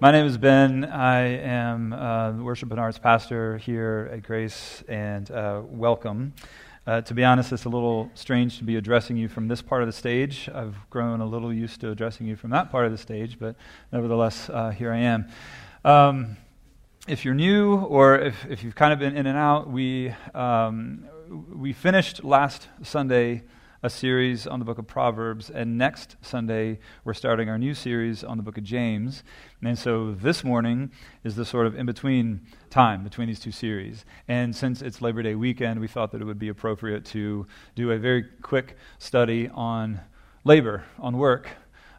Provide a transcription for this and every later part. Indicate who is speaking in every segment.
Speaker 1: My name is Ben. I am uh, worship and arts pastor here at Grace, and uh, welcome. Uh, to be honest, it's a little strange to be addressing you from this part of the stage. I've grown a little used to addressing you from that part of the stage, but nevertheless, uh, here I am. Um, if you're new or if, if you've kind of been in and out, we, um, we finished last Sunday a series on the book of Proverbs, and next Sunday we're starting our new series on the book of James. And so this morning is the sort of in between time between these two series. And since it's Labor Day weekend, we thought that it would be appropriate to do a very quick study on labor, on work.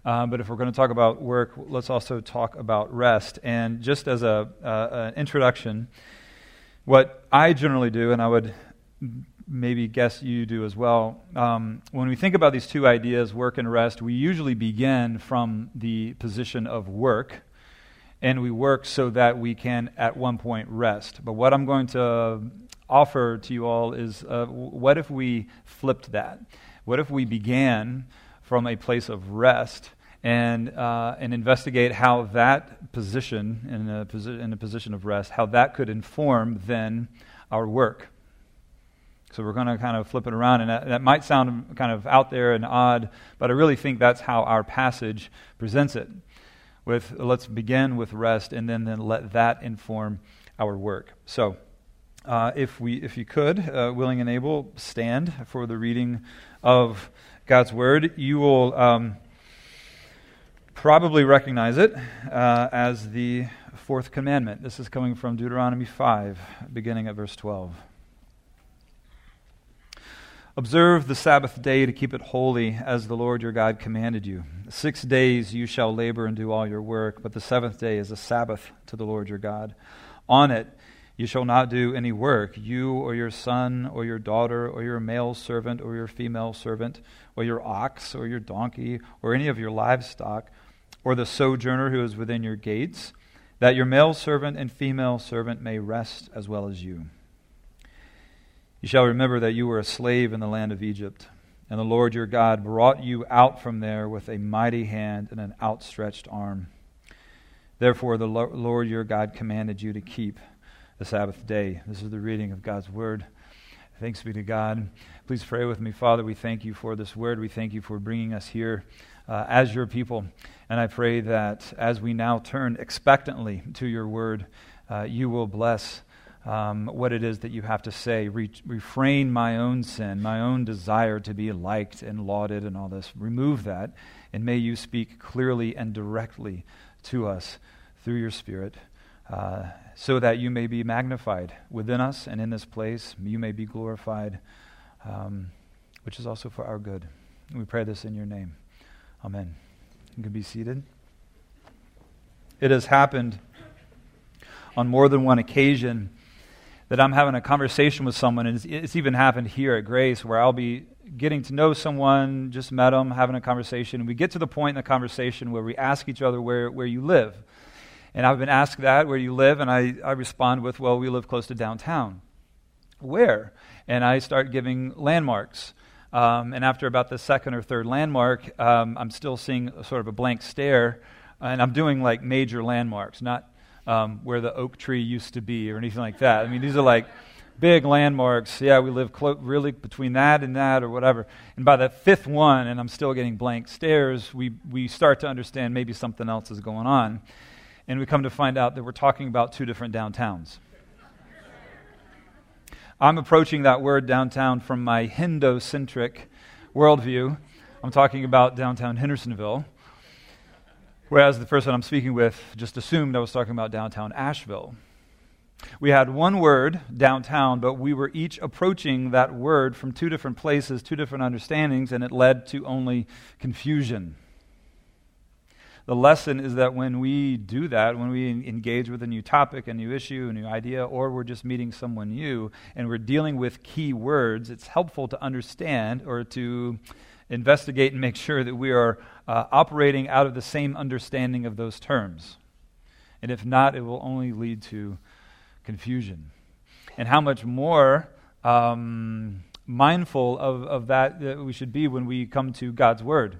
Speaker 1: Uh, but if we're going to talk about work, let's also talk about rest. And just as a, uh, an introduction, what I generally do, and I would maybe guess you do as well. Um, when we think about these two ideas, work and rest, we usually begin from the position of work, and we work so that we can at one point rest. But what I'm going to offer to you all is uh, what if we flipped that? What if we began from a place of rest? And, uh, and investigate how that position, in a, posi- in a position of rest, how that could inform then our work. So we're going to kind of flip it around, and that, that, might sound kind of out there and odd, but I really think that's how our passage presents it. With let's begin with rest, and then then let that inform our work. So, uh, if we if you could, uh, willing and able, stand for the reading of God's word. You will um, probably recognize it uh, as the fourth commandment. This is coming from Deuteronomy five, beginning at verse twelve. Observe the Sabbath day to keep it holy, as the Lord your God commanded you. Six days you shall labor and do all your work, but the seventh day is a Sabbath to the Lord your God. On it you shall not do any work, you or your son or your daughter or your male servant or your female servant, or your ox or your donkey or any of your livestock, or the sojourner who is within your gates, that your male servant and female servant may rest as well as you. You shall remember that you were a slave in the land of Egypt, and the Lord your God brought you out from there with a mighty hand and an outstretched arm. Therefore, the Lord your God commanded you to keep the Sabbath day. This is the reading of God's word. Thanks be to God. Please pray with me. Father, we thank you for this word. We thank you for bringing us here uh, as your people. And I pray that as we now turn expectantly to your word, uh, you will bless um, what it is that you have to say. Re- refrain my own sin, my own desire to be liked and lauded and all this. Remove that, and may you speak clearly and directly to us through your Spirit. Uh, so that you may be magnified within us and in this place. You may be glorified, um, which is also for our good. We pray this in your name. Amen. You can be seated. It has happened on more than one occasion that I'm having a conversation with someone, and it's, it's, even happened here at Grace where I'll be getting to know someone, just met them, having a conversation, and we get to the point in the conversation where we ask each other where, where you live. And I've been asked that, where you live, and I, I respond with, well, we live close to downtown. Where? And I start giving landmarks. Um, and after about the second or third landmark, um, I'm still seeing sort of a blank stare, and I'm doing like major landmarks, not um, where the oak tree used to be or anything like that. I mean, these are like big landmarks. Yeah, we live clo- really between that and that or whatever. And by the fifth one, and I'm still getting blank stares, we, we start to understand maybe something else is going on. And we come to find out that we're talking about two different downtowns. I'm approaching that word downtown from my Hendo-centric worldview. I'm talking about downtown Hendersonville. Whereas the person I'm speaking with just assumed I was talking about downtown Asheville. We had one word, downtown, but we were each approaching that word from two different places, two different understandings, and it led to only confusion. The lesson is that when we do that, when we engage with a new topic, a new issue, a new idea, or we're just meeting someone new and we're dealing with key words, it's helpful to understand or to investigate and make sure that we are uh, operating out of the same understanding of those terms. And if not, it will only lead to confusion. And how much more um, mindful of, of that, that we should be when we come to God's Word.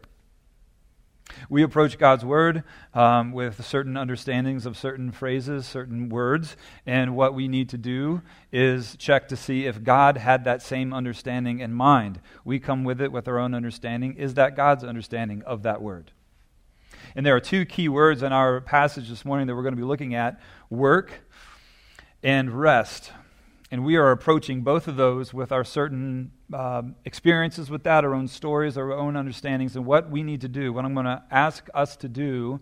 Speaker 1: We approach God's Word um, with certain understandings of certain phrases, certain words, and what we need to do is check to see if God had that same understanding in mind. We come with it with our own understanding. Is that God's understanding of that word? And there are two key words in our passage this morning that we're going to be looking at work and rest. And we are approaching both of those with our certain um, experiences with that, our own stories, our own understandings, and what we need to do. What I'm going to ask us to do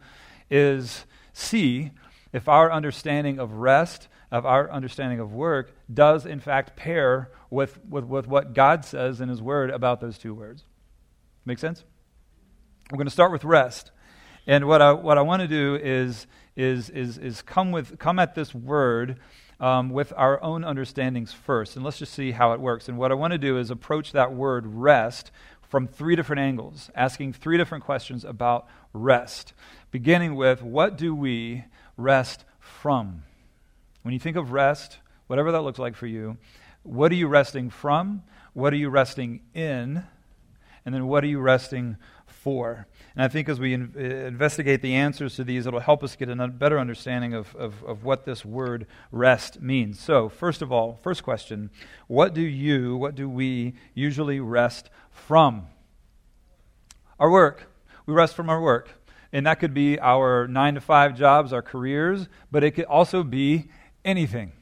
Speaker 1: is see if our understanding of rest, of our understanding of work, does in fact pair with, with, with what God says in His Word about those two words. Make sense? We're going to start with rest. And what I, what I want to do is, is, is, is come, with, come at this word um, with our own understandings first. And let's just see how it works. And what I want to do is approach that word rest from three different angles, asking three different questions about rest, beginning with what do we rest from? When you think of rest, whatever that looks like for you, what are you resting from? What are you resting in? And then what are you resting for? And I think as we in, uh, investigate the answers to these, it'll help us get a better understanding of, of, of what this word rest means. So, first of all, first question what do you, what do we usually rest from? Our work. We rest from our work. And that could be our nine to five jobs, our careers, but it could also be anything.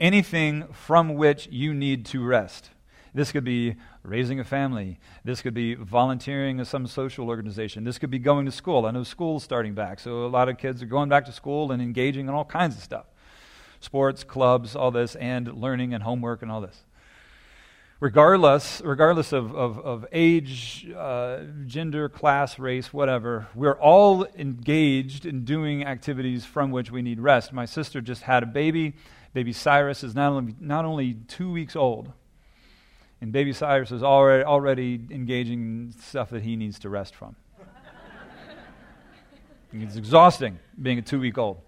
Speaker 1: Anything from which you need to rest. This could be raising a family. This could be volunteering in some social organization. This could be going to school. I know school's starting back, so a lot of kids are going back to school and engaging in all kinds of stuff sports, clubs, all this, and learning and homework and all this. Regardless, regardless of, of, of age, uh, gender, class, race, whatever, we're all engaged in doing activities from which we need rest. My sister just had a baby. Baby Cyrus is not only, not only two weeks old, and baby Cyrus is already, already engaging in stuff that he needs to rest from. it's exhausting being a two week old.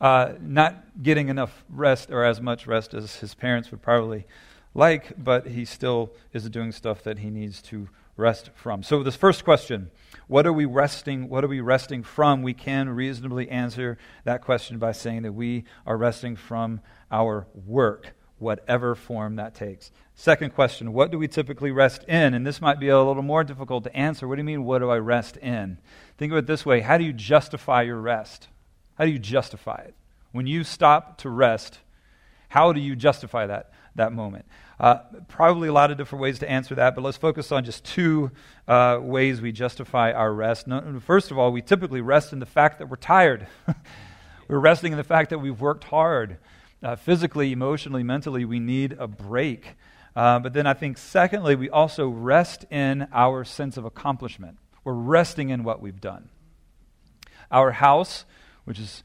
Speaker 1: Uh, not getting enough rest or as much rest as his parents would probably like, but he still is doing stuff that he needs to rest from. So this first question, what are we resting what are we resting from? We can reasonably answer that question by saying that we are resting from our work whatever form that takes. Second question What do we typically rest in? And this might be a little more difficult to answer. What do you mean, what do I rest in? Think of it this way How do you justify your rest? How do you justify it? When you stop to rest, how do you justify that, that moment? Uh, probably a lot of different ways to answer that, but let's focus on just two uh, ways we justify our rest. No, first of all, we typically rest in the fact that we're tired. we're resting in the fact that we've worked hard uh, physically, emotionally, mentally, we need a break. Uh, but then I think, secondly, we also rest in our sense of accomplishment. We're resting in what we've done. Our house, which is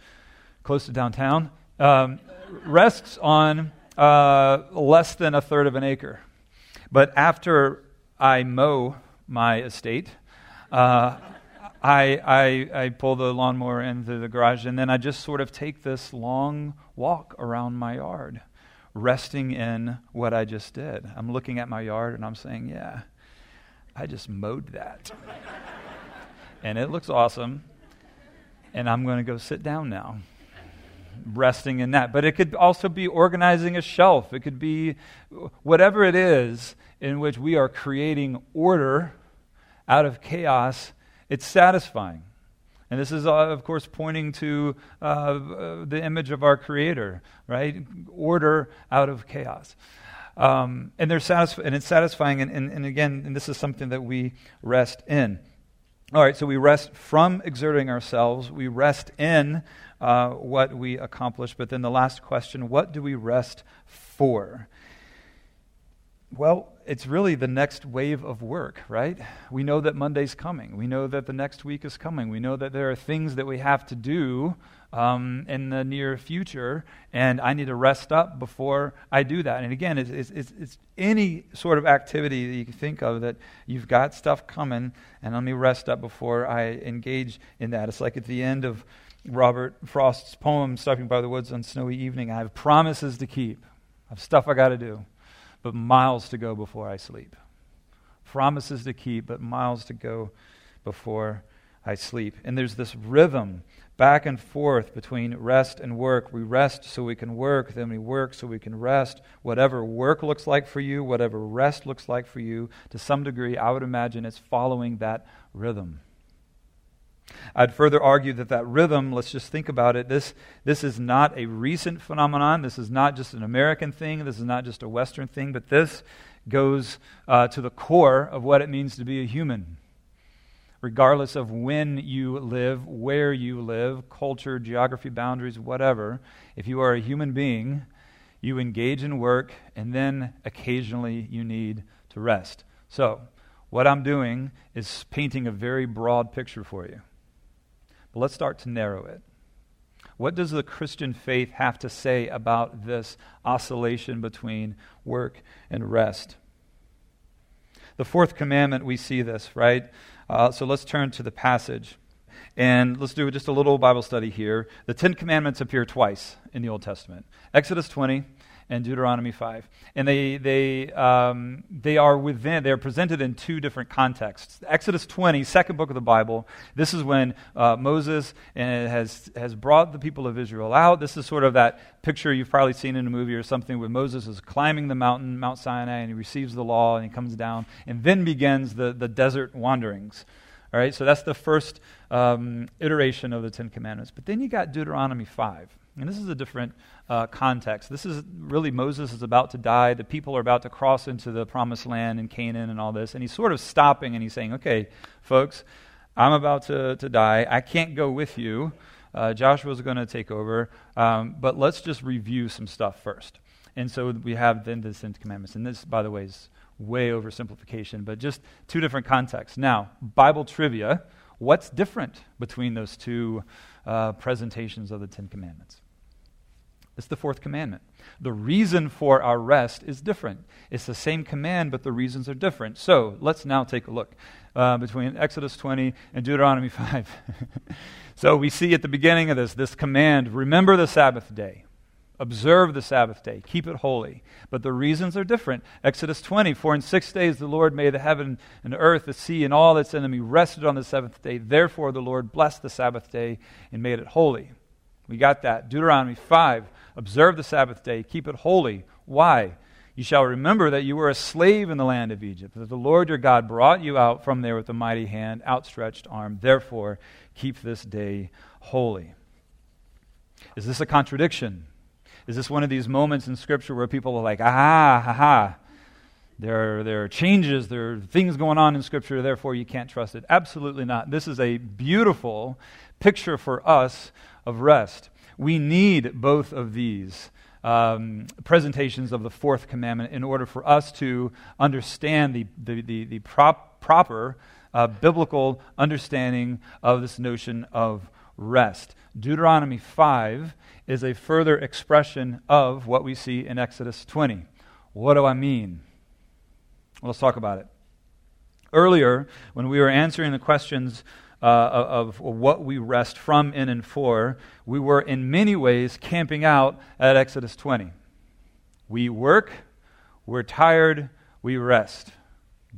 Speaker 1: close to downtown, um, rests on uh, less than a third of an acre. But after I mow my estate, uh, I, I, I pull the lawnmower into the garage, and then I just sort of take this long walk around my yard, resting in what I just did. I'm looking at my yard and I'm saying, yeah, I just mowed that. and it looks awesome. And I'm going to go sit down now, resting in that. But it could also be organizing a shelf, it could be whatever it is in which we are creating order out of chaos it's satisfying. And this is, uh, of course, pointing to uh, the image of our Creator, right? Order out of chaos. Um, and, they're satisf- and it's satisfying, and, and, and again, and this is something that we rest in. All right, so we rest from exerting ourselves, we rest in uh, what we accomplish. But then the last question what do we rest for? Well, it's really the next wave of work, right? We know that Monday's coming. We know that the next week is coming. We know that there are things that we have to do um, in the near future, and I need to rest up before I do that. And again, it's, it's, it's, any sort of activity that you can think of that you've got stuff coming, and let me rest up before I engage in that. It's like at the end of Robert Frost's poem, Stopping by the Woods on Snowy Evening, I have promises to keep, I have stuff I got to do but miles to go before I sleep. Promises to keep, but miles to go before I sleep. And there's this rhythm back and forth between rest and work. We rest so we can work, then we work so we can rest. Whatever work looks like for you, whatever rest looks like for you, to some degree, I would imagine it's following that rhythm. I'd further argue that that rhythm, let's just think about it, this, this is not a recent phenomenon. This is not just an American thing. This is not just a Western thing, but this goes uh, to the core of what it means to be a human. Regardless of when you live, where you live, culture, geography, boundaries, whatever, if you are a human being, you engage in work and then occasionally you need to rest. So, what I'm doing is painting a very broad picture for you. But let's start to narrow it. What does the Christian faith have to say about this oscillation between work and rest? The fourth commandment, we see this, right? Uh, so let's turn to the passage. And let's do just a little Bible study here. The Ten Commandments appear twice in the Old Testament Exodus 20 and Deuteronomy 5. And they, they, um, they are within, they're presented in two different contexts. Exodus 20, second book of the Bible, this is when uh, Moses uh, has, has brought the people of Israel out. This is sort of that picture you've probably seen in a movie or something where Moses is climbing the mountain, Mount Sinai, and he receives the law and he comes down, and then begins the, the desert wanderings. All right, so that's the first um, iteration of the Ten Commandments. But then you got Deuteronomy 5. And this is a different uh, context. This is really Moses is about to die. The people are about to cross into the promised land and Canaan and all this. And he's sort of stopping and he's saying, okay, folks, I'm about to, to die. I can't go with you. Uh, Joshua's going to take over. Um, but let's just review some stuff first. And so we have then the Ten Commandments. And this, by the way, is way oversimplification, but just two different contexts. Now, Bible trivia what's different between those two uh, presentations of the Ten Commandments? It's the fourth commandment. The reason for our rest is different. It's the same command, but the reasons are different. So let's now take a look uh, between Exodus 20 and Deuteronomy 5. so we see at the beginning of this this command remember the Sabbath day. Observe the Sabbath day, keep it holy. But the reasons are different. Exodus 20, for in six days the Lord made the heaven and the earth, the sea, and all its enemy rested on the seventh day. Therefore the Lord blessed the Sabbath day and made it holy. We got that. Deuteronomy 5, Observe the Sabbath day, keep it holy. Why? You shall remember that you were a slave in the land of Egypt, that the Lord your God brought you out from there with a mighty hand, outstretched arm. Therefore, keep this day holy. Is this a contradiction? Is this one of these moments in Scripture where people are like, aha, ha, ha. There are, there are changes, there are things going on in Scripture, therefore you can't trust it. Absolutely not. This is a beautiful picture for us of rest. We need both of these um, presentations of the fourth commandment in order for us to understand the, the, the, the prop, proper uh, biblical understanding of this notion of rest. Deuteronomy 5 is a further expression of what we see in Exodus 20. What do I mean? Well, let's talk about it. Earlier, when we were answering the questions uh, of, what we rest from, in, and for, we were in many ways camping out at Exodus 20. We work, we're tired, we rest.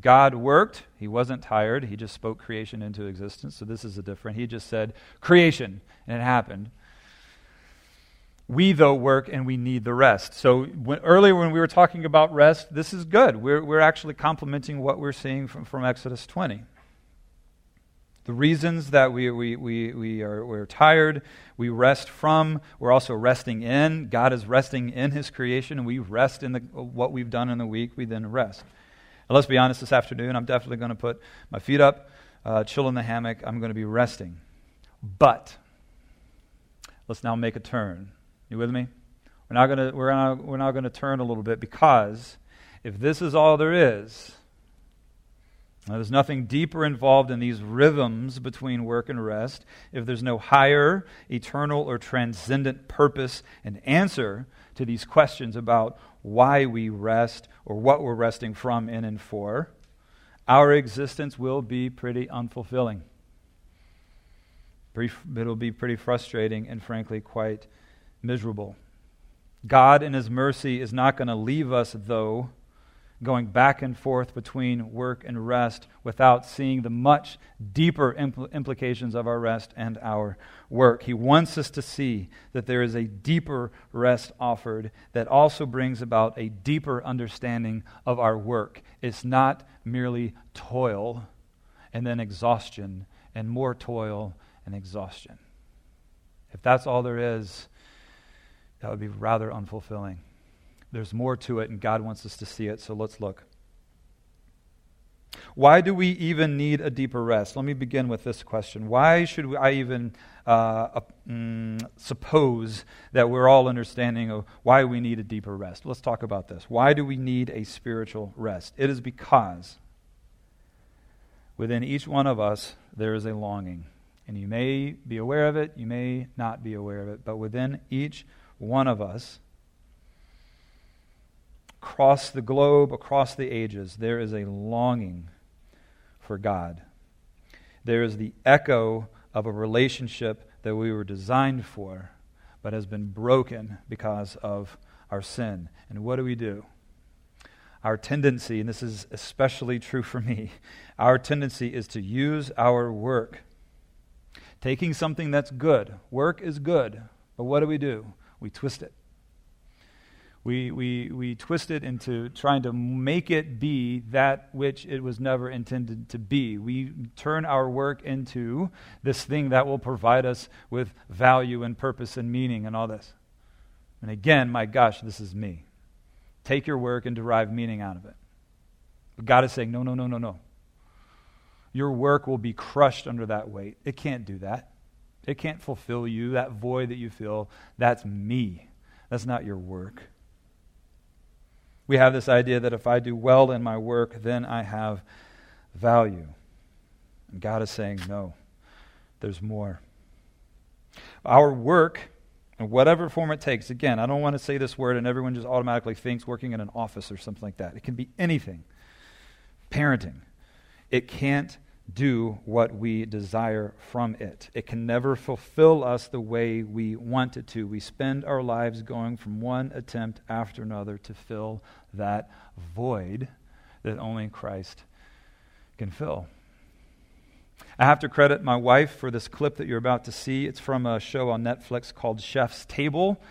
Speaker 1: God worked, he wasn't tired, he just spoke creation into existence. So this is a different. He just said creation, and it happened. We, though, work and we need the rest. So when, earlier when we were talking about rest, this is good. We're, we're actually complementing what we're seeing from, from Exodus 20 the reasons that we, we, we, we are we're tired, we rest from, we're also resting in. God is resting in His creation, and we rest in the, what we've done in the week, we then rest. Let's be honest, this afternoon, I'm definitely going to put my feet up, uh, chill in the hammock. I'm going to be resting. But let's now make a turn. You with me? We're not going to we're we're not going to turn a little bit because if this is all there is, now, there's nothing deeper involved in these rhythms between work and rest if there's no higher, eternal, or transcendent purpose and answer to these questions about why we rest or what we're resting from, in, and for. Our existence will be pretty unfulfilling. It'll be pretty frustrating and, frankly, quite miserable. God, in His mercy, is not going to leave us, though, going back and forth between work and rest without seeing the much deeper impl- implications of our rest and our work. He wants us to see that there is a deeper rest offered that also brings about a deeper understanding of our work. It's not merely toil and then exhaustion and more toil and exhaustion. If that's all there is, that would be rather unfulfilling. There's more to it, and God wants us to see it, so let's look. Why do we even need a deeper rest? Let me begin with this question. Why should I even uh, mm, suppose that we're all understanding of why we need a deeper rest? Let's talk about this. Why do we need a spiritual rest? It is because within each one of us there is a longing. And you may be aware of it, you may not be aware of it, but within each one of us, across the globe, across the ages, there is a longing for God. There is the echo of a relationship that we were designed for, but has been broken because of our sin. And what do we do? Our tendency, and this is especially true for me, our tendency is to use our work. Taking something that's good, work is good, but what do we do? We twist it we, we, we twist it into trying to make it be that which it was never intended to be. We turn our work into this thing that will provide us with value and purpose and meaning and all this. And again, my gosh, this is me. Take your work and derive meaning out of it. But God is saying, no, no, no, no, no. Your work will be crushed under that weight. It can't do that. It can't fulfill you, that void that you feel. That's me. That's not your work. We have this idea that if I do well in my work, then I have value. And God is saying, no, there's more. Our work, in whatever form it takes, again, I don't want to say this word and everyone just automatically thinks working in an office or something like that. It can be anything. Parenting. It can't do what we desire from it. It can never fulfill us the way we want it to. We spend our lives going from one attempt after another to fill that void that only Christ can fill. I have to credit my wife for this clip that you're about to see. It's from a show on Netflix called Chef's Table.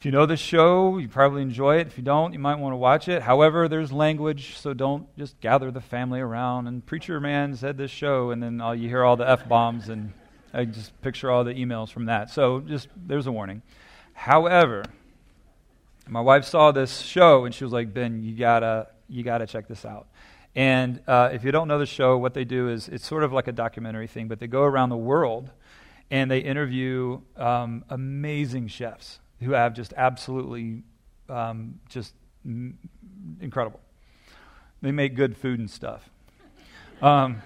Speaker 1: If you know the show, you probably enjoy it. If you don't, you might want to watch it. However, there's language, so don't just gather the family around. And Preacher Man said this show, and then all, you hear all the F bombs, and I just picture all the emails from that. So just there's a warning. However, my wife saw this show, and she was like, Ben, you gotta, you gotta check this out. And uh, if you don't know the show, what they do is it's sort of like a documentary thing, but they go around the world and they interview um, amazing chefs who have just absolutely um, just m- incredible. They make good food and stuff. Um,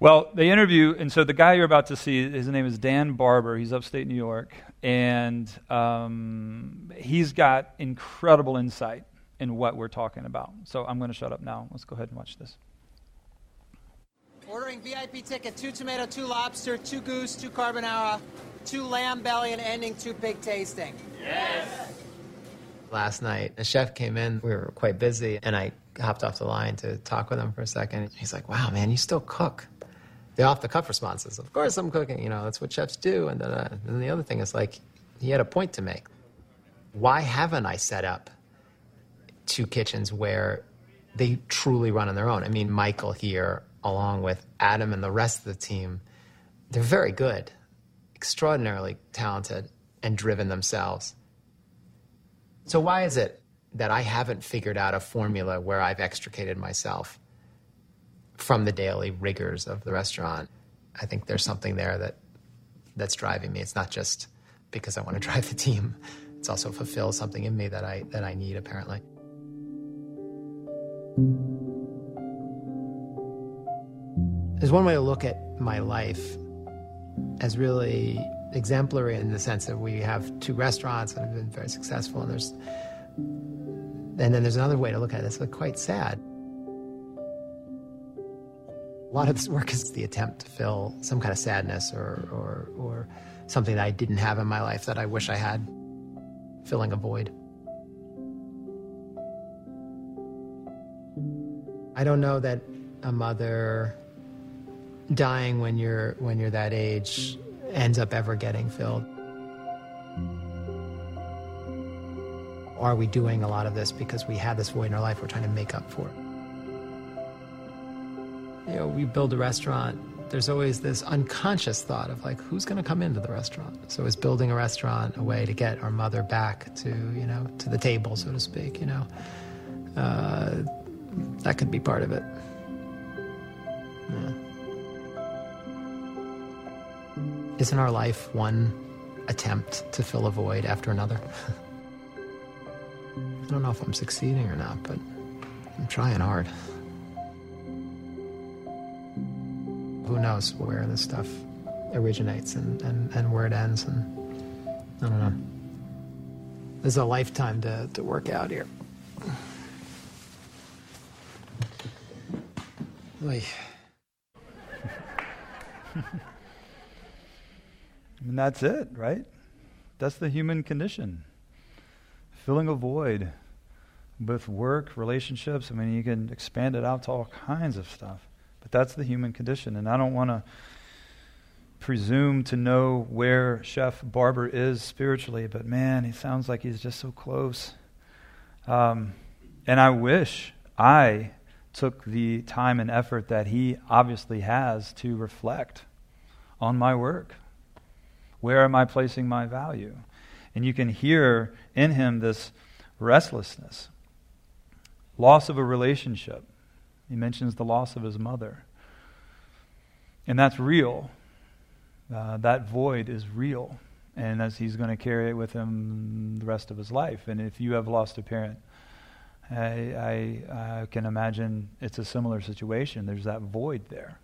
Speaker 1: well, they interview, and so the guy you're about to see, his name is Dan Barber. He's upstate New York, and um, he's got incredible insight in what we're talking about. So I'm going to shut up now. Let's go ahead and watch this.
Speaker 2: Ordering VIP ticket, two tomato, two lobster, two goose, two carbonara, two lamb belly, and ending two pig tasting. Yes.
Speaker 3: Last night, a chef came in. We were quite busy, and I hopped off the line to talk with him for a second. He's like, "Wow, man, you still cook." The off-the-cuff responses. Of course, I'm cooking. You know, that's what chefs do. And, and uh, then the other thing is like, he had a point to make. Why haven't I set up two kitchens where they truly run on their own? I mean, Michael here along with Adam and the rest of the team, they're very good, extraordinarily talented, and driven themselves. So, why is it that I haven't figured out a formula where I've extricated myself from the daily rigors of the restaurant? I think there's something there that that's driving me. It's not just because I want to drive the team. It's also fulfill something in me that I that I need apparently. There's one way to look at my life as really exemplary in the sense that we have two restaurants that have been very successful, and there's and then there's another way to look at it that's like quite sad. A lot of this work is the attempt to fill some kind of sadness or, or, or something that I didn't have in my life that I wish I had, filling a void. I don't know that a mother dying when you're when you're that age ends up ever getting filled. Are we doing a lot of this because we have this void in our life we're trying to make up for? You know, we build a restaurant, there's always this unconscious thought of like, who's going to come into the restaurant? So is building a restaurant a way to get our mother back to, you know, to the table, so to speak, you know? Uh, that could be part of it. Yeah. Isn't our life one attempt to fill a void after another? I don't know if I'm succeeding or not, but I'm trying hard. Who knows where this stuff originates and, and, and where it ends, and I don't know. There's a lifetime to, to work out here. Oy.
Speaker 1: And that's it, right? That's the human condition filling a void with work, relationships. I mean, you can expand it out to all kinds of stuff. But that's the human condition. And I don't want to presume to know where Chef Barber is spiritually, but man, he sounds like he's just so close. Um, and I wish I took the time and effort that he obviously has to reflect on my work. Where am I placing my value? And you can hear in him this restlessness, loss of a relationship. He mentions the loss of his mother. And that's real. Uh, that void is real. And as he's going to carry it with him the rest of his life. And if you have lost a parent, I, I, I can imagine it's a similar situation. There's that void there.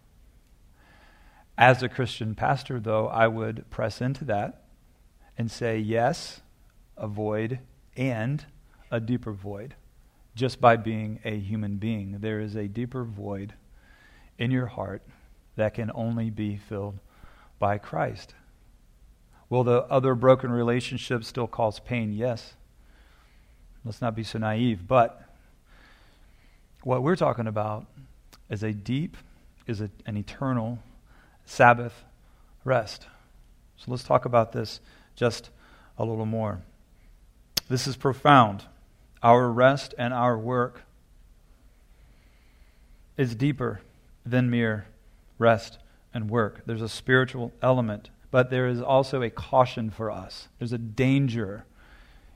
Speaker 1: As a Christian pastor, though, I would press into that and say, yes, a void and a deeper void. Just by being a human being, there is a deeper void in your heart that can only be filled by Christ. Will the other broken relationships still cause pain? Yes. Let's not be so naive. But what we're talking about is a deep, is a, an eternal Sabbath rest. So let's talk about this just a little more. This is profound. Our rest and our work is deeper than mere rest and work. There's a spiritual element, but there is also a caution for us. There's a danger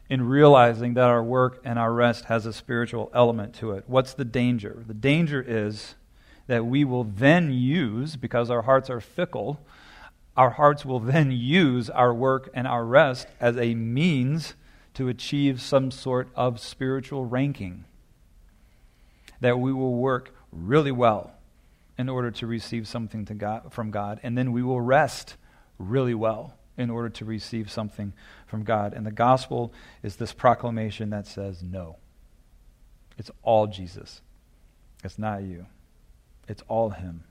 Speaker 1: in realizing that our work and our rest has a spiritual element to it. What's the danger? The danger is that we will then use, because our hearts are fickle, our hearts will then use our work and our rest as a means to achieve some sort of spiritual ranking. That we will work really well in order to receive something to God, from God, and then we will rest really well in order to receive something from God. And the gospel is this proclamation that says, no. It's all Jesus. It's not you. It's all Him.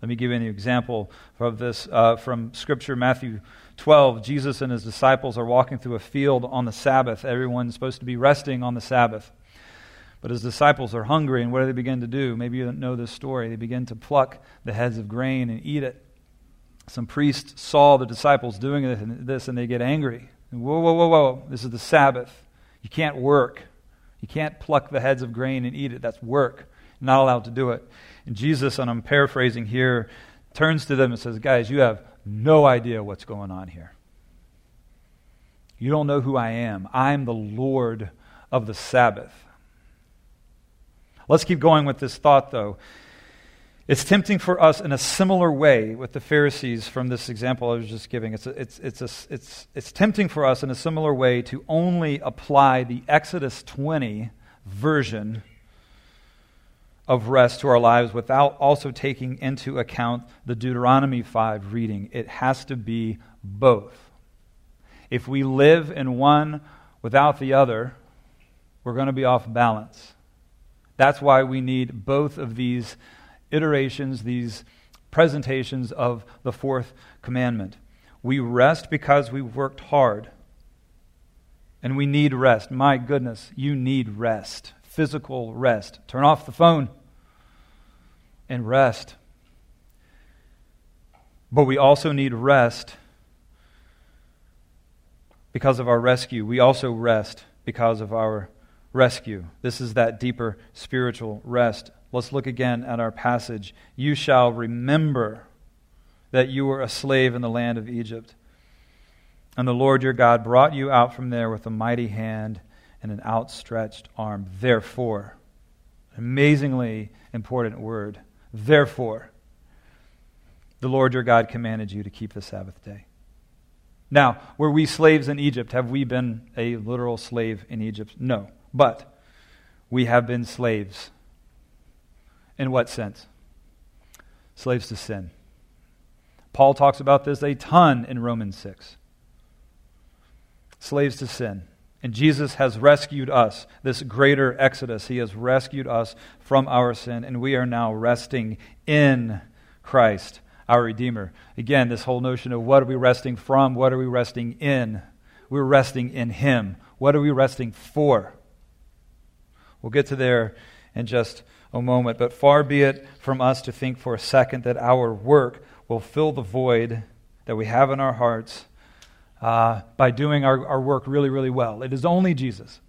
Speaker 1: Let me give you an example of this uh, from Scripture, Matthew 12. Jesus and his disciples are walking through a field on the Sabbath. Everyone's supposed to be resting on the Sabbath. But his disciples are hungry, and what do they begin to do? Maybe you don't know this story. They begin to pluck the heads of grain and eat it. Some priests saw the disciples doing this, and they get angry. Whoa, whoa, whoa, whoa. This is the Sabbath. You can't work. You can't pluck the heads of grain and eat it. That's work. Not allowed to do it. And Jesus, and I'm paraphrasing here, turns to them and says, Guys, you have no idea what's going on here. You don't know who I am. I'm the Lord of the Sabbath. Let's keep going with this thought, though. It's tempting for us in a similar way with the Pharisees from this example I was just giving. It's, a, it's, it's, a, it's, it's tempting for us in a similar way to only apply the Exodus 20 version of rest to our lives without also taking into account the Deuteronomy 5 reading. It has to be both. If we live in one without the other, we're going to be off balance. That's why we need both of these iterations, these presentations of the fourth commandment. We rest because we've worked hard. And we need rest. My goodness, you need rest physical rest. Turn off the phone. And rest. But we also need rest because of our rescue. We also rest because of our rescue. This is that deeper spiritual rest. Let's look again at our passage. You shall remember that you were a slave in the land of Egypt. And the Lord your God brought you out from there with a mighty hand and an outstretched arm. Therefore, amazingly important word. Therefore, the Lord your God commanded you to keep the Sabbath day. Now, were we slaves in Egypt? Have we been a literal slave in Egypt? No. But we have been slaves. In what sense? Slaves to sin. Paul talks about this a ton in Romans 6. Slaves to sin. And Jesus has rescued us, this greater exodus. He has rescued us from our sin, and we are now resting in Christ, our Redeemer. Again, this whole notion of what are we resting from? What are we resting in? We're resting in Him. What are we resting for? We'll get to there in just a moment, but far be it from us to think for a second that our work will fill the void that we have in our hearts uh, by doing our, our work really, really well. It is only Jesus.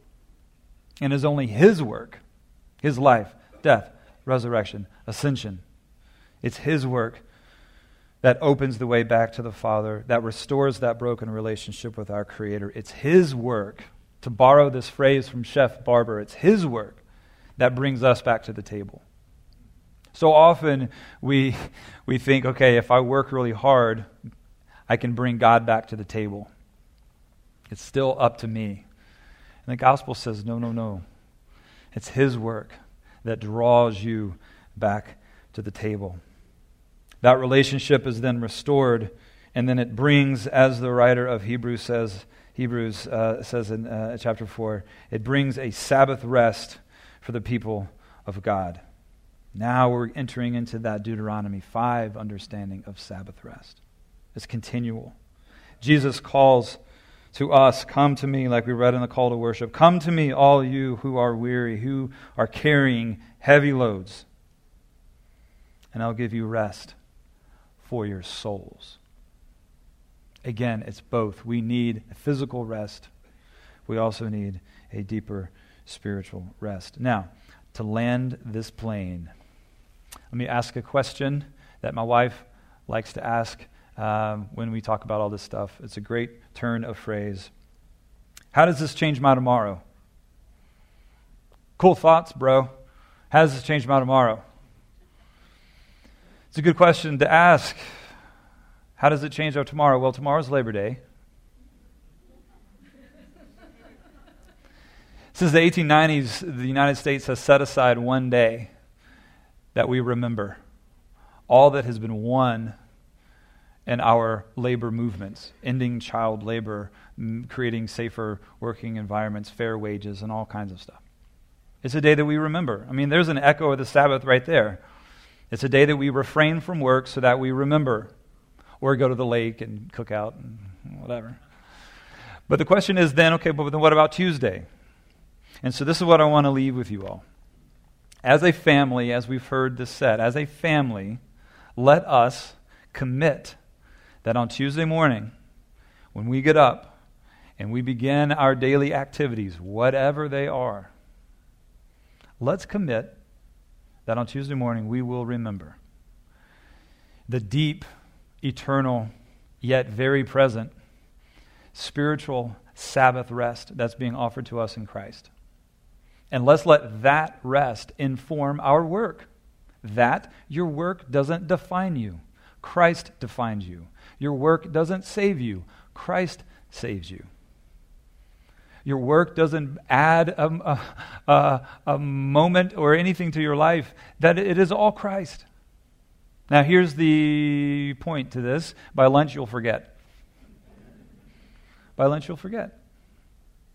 Speaker 1: And it is only His work, His life, death, resurrection, ascension. It's His work that opens the way back to the Father, that restores that broken relationship with our Creator. It's His work, to borrow this phrase from Chef Barber, it's His work that brings us back to the table. So often we, we think, okay, if I work really hard, I can bring God back to the table. It's still up to me. And the gospel says, no, no, no. It's His work that draws you back to the table. That relationship is then restored, and then it brings, as the writer of Hebrews says, Hebrews uh, says in uh, chapter 4, it brings a Sabbath rest for the people of God. Now we're entering into that Deuteronomy 5 understanding of Sabbath rest. It's continual. Jesus calls to us, Come to me, like we read in the call to worship. Come to me, all you who are weary, who are carrying heavy loads, and I'll give you rest for your souls. Again, it's both. We need physical rest, we also need a deeper spiritual rest. Now, to land this plane, let me ask a question that my wife likes to ask um, when we talk about all this stuff. It's a great turn of phrase. How does this change my tomorrow? Cool thoughts, bro. How does this change my tomorrow? It's a good question to ask. How does it change our tomorrow? Well, tomorrow's Labor Day. Since the 1890s, the United States has set aside one day that we remember all that has been won in our labor movements, ending child labor, creating safer working environments, fair wages, and all kinds of stuff. It's a day that we remember. I mean, there's an echo of the Sabbath right there. It's a day that we refrain from work so that we remember, or go to the lake and cook out and whatever. But the question is then, okay, but then what about Tuesday? And so this is what I want to leave with you all. As a family, as we've heard this said, as a family, let us commit that on Tuesday morning, when we get up and we begin our daily activities, whatever they are, let's commit that on Tuesday morning we will remember the deep, eternal, yet very present spiritual Sabbath rest that's being offered to us in Christ. And let's let that rest inform our work. That your work doesn't define you, Christ defines you. Your work doesn't save you, Christ saves you. Your work doesn't add a, a, a, moment or anything to your life, that it is all Christ. Now, here's the point to this by lunch, you'll forget. By lunch, you'll forget.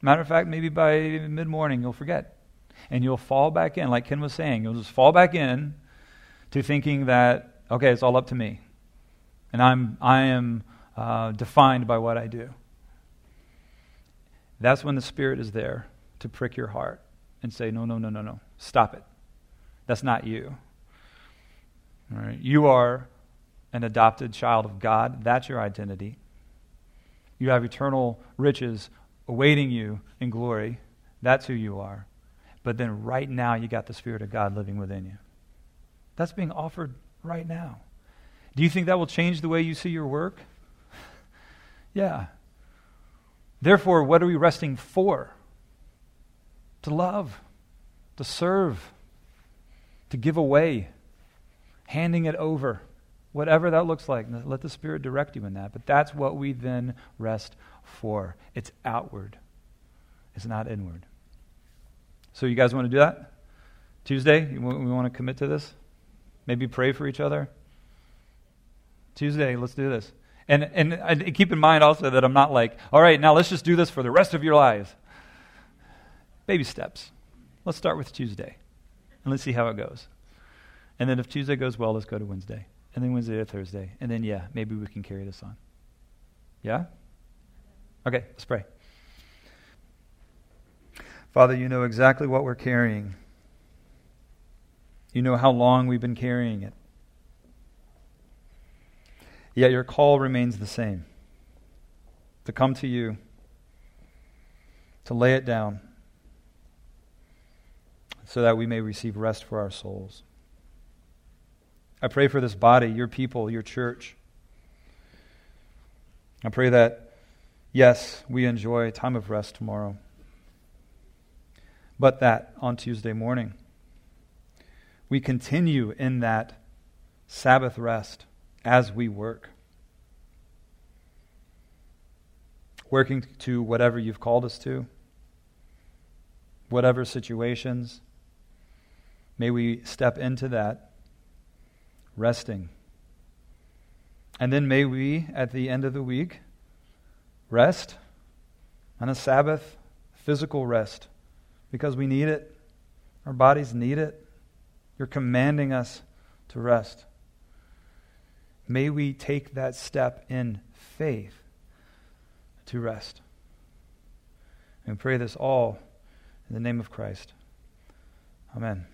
Speaker 1: Matter of fact, maybe by mid morning, you'll forget. And you'll fall back in, like Ken was saying, you'll just fall back in to thinking that, okay, it's all up to me and I'm, I am uh, defined by what I do. That's when the Spirit is there to prick your heart and say, no, no, no, no, no, stop it. That's not you. All right? You are an adopted child of God. That's your identity. You have eternal riches awaiting you in glory. That's who you are. But then right now, you got the Spirit of God living within you. That's being offered right now. Do you think that will change the way you see your work? yeah. Therefore, what are we resting for? To love, to serve, to give away, handing it over, whatever that looks like. Let the Spirit direct you in that. But that's what we then rest for. It's outward, it's not inward. So, you guys want to do that? Tuesday, we want to commit to this? Maybe pray for each other? Tuesday, let's do this. And, and keep in mind also that I'm not like, all right, now let's just do this for the rest of your lives. Baby steps. Let's start with Tuesday, and let's see how it goes. And then if Tuesday goes well, let's go to Wednesday. And then Wednesday to Thursday. And then, yeah, maybe we can carry this on. Yeah? Okay, let's pray. Father, you know exactly what we're carrying. You know how long we've been carrying it. Yet your call remains the same to come to you, to lay it down, so that we may receive rest for our souls. I pray for this body, your people, your church. I pray that, yes, we enjoy a time of rest tomorrow, but that on Tuesday morning, we continue in that Sabbath rest as we work. Working to whatever you've called us to, whatever situations. May we step into that resting. And then may we, at the end of the week, rest on a Sabbath, physical rest, because we need it. Our bodies need it. You're commanding us to rest. May we take that step in faith to rest. And pray this all in the name of Christ. Amen.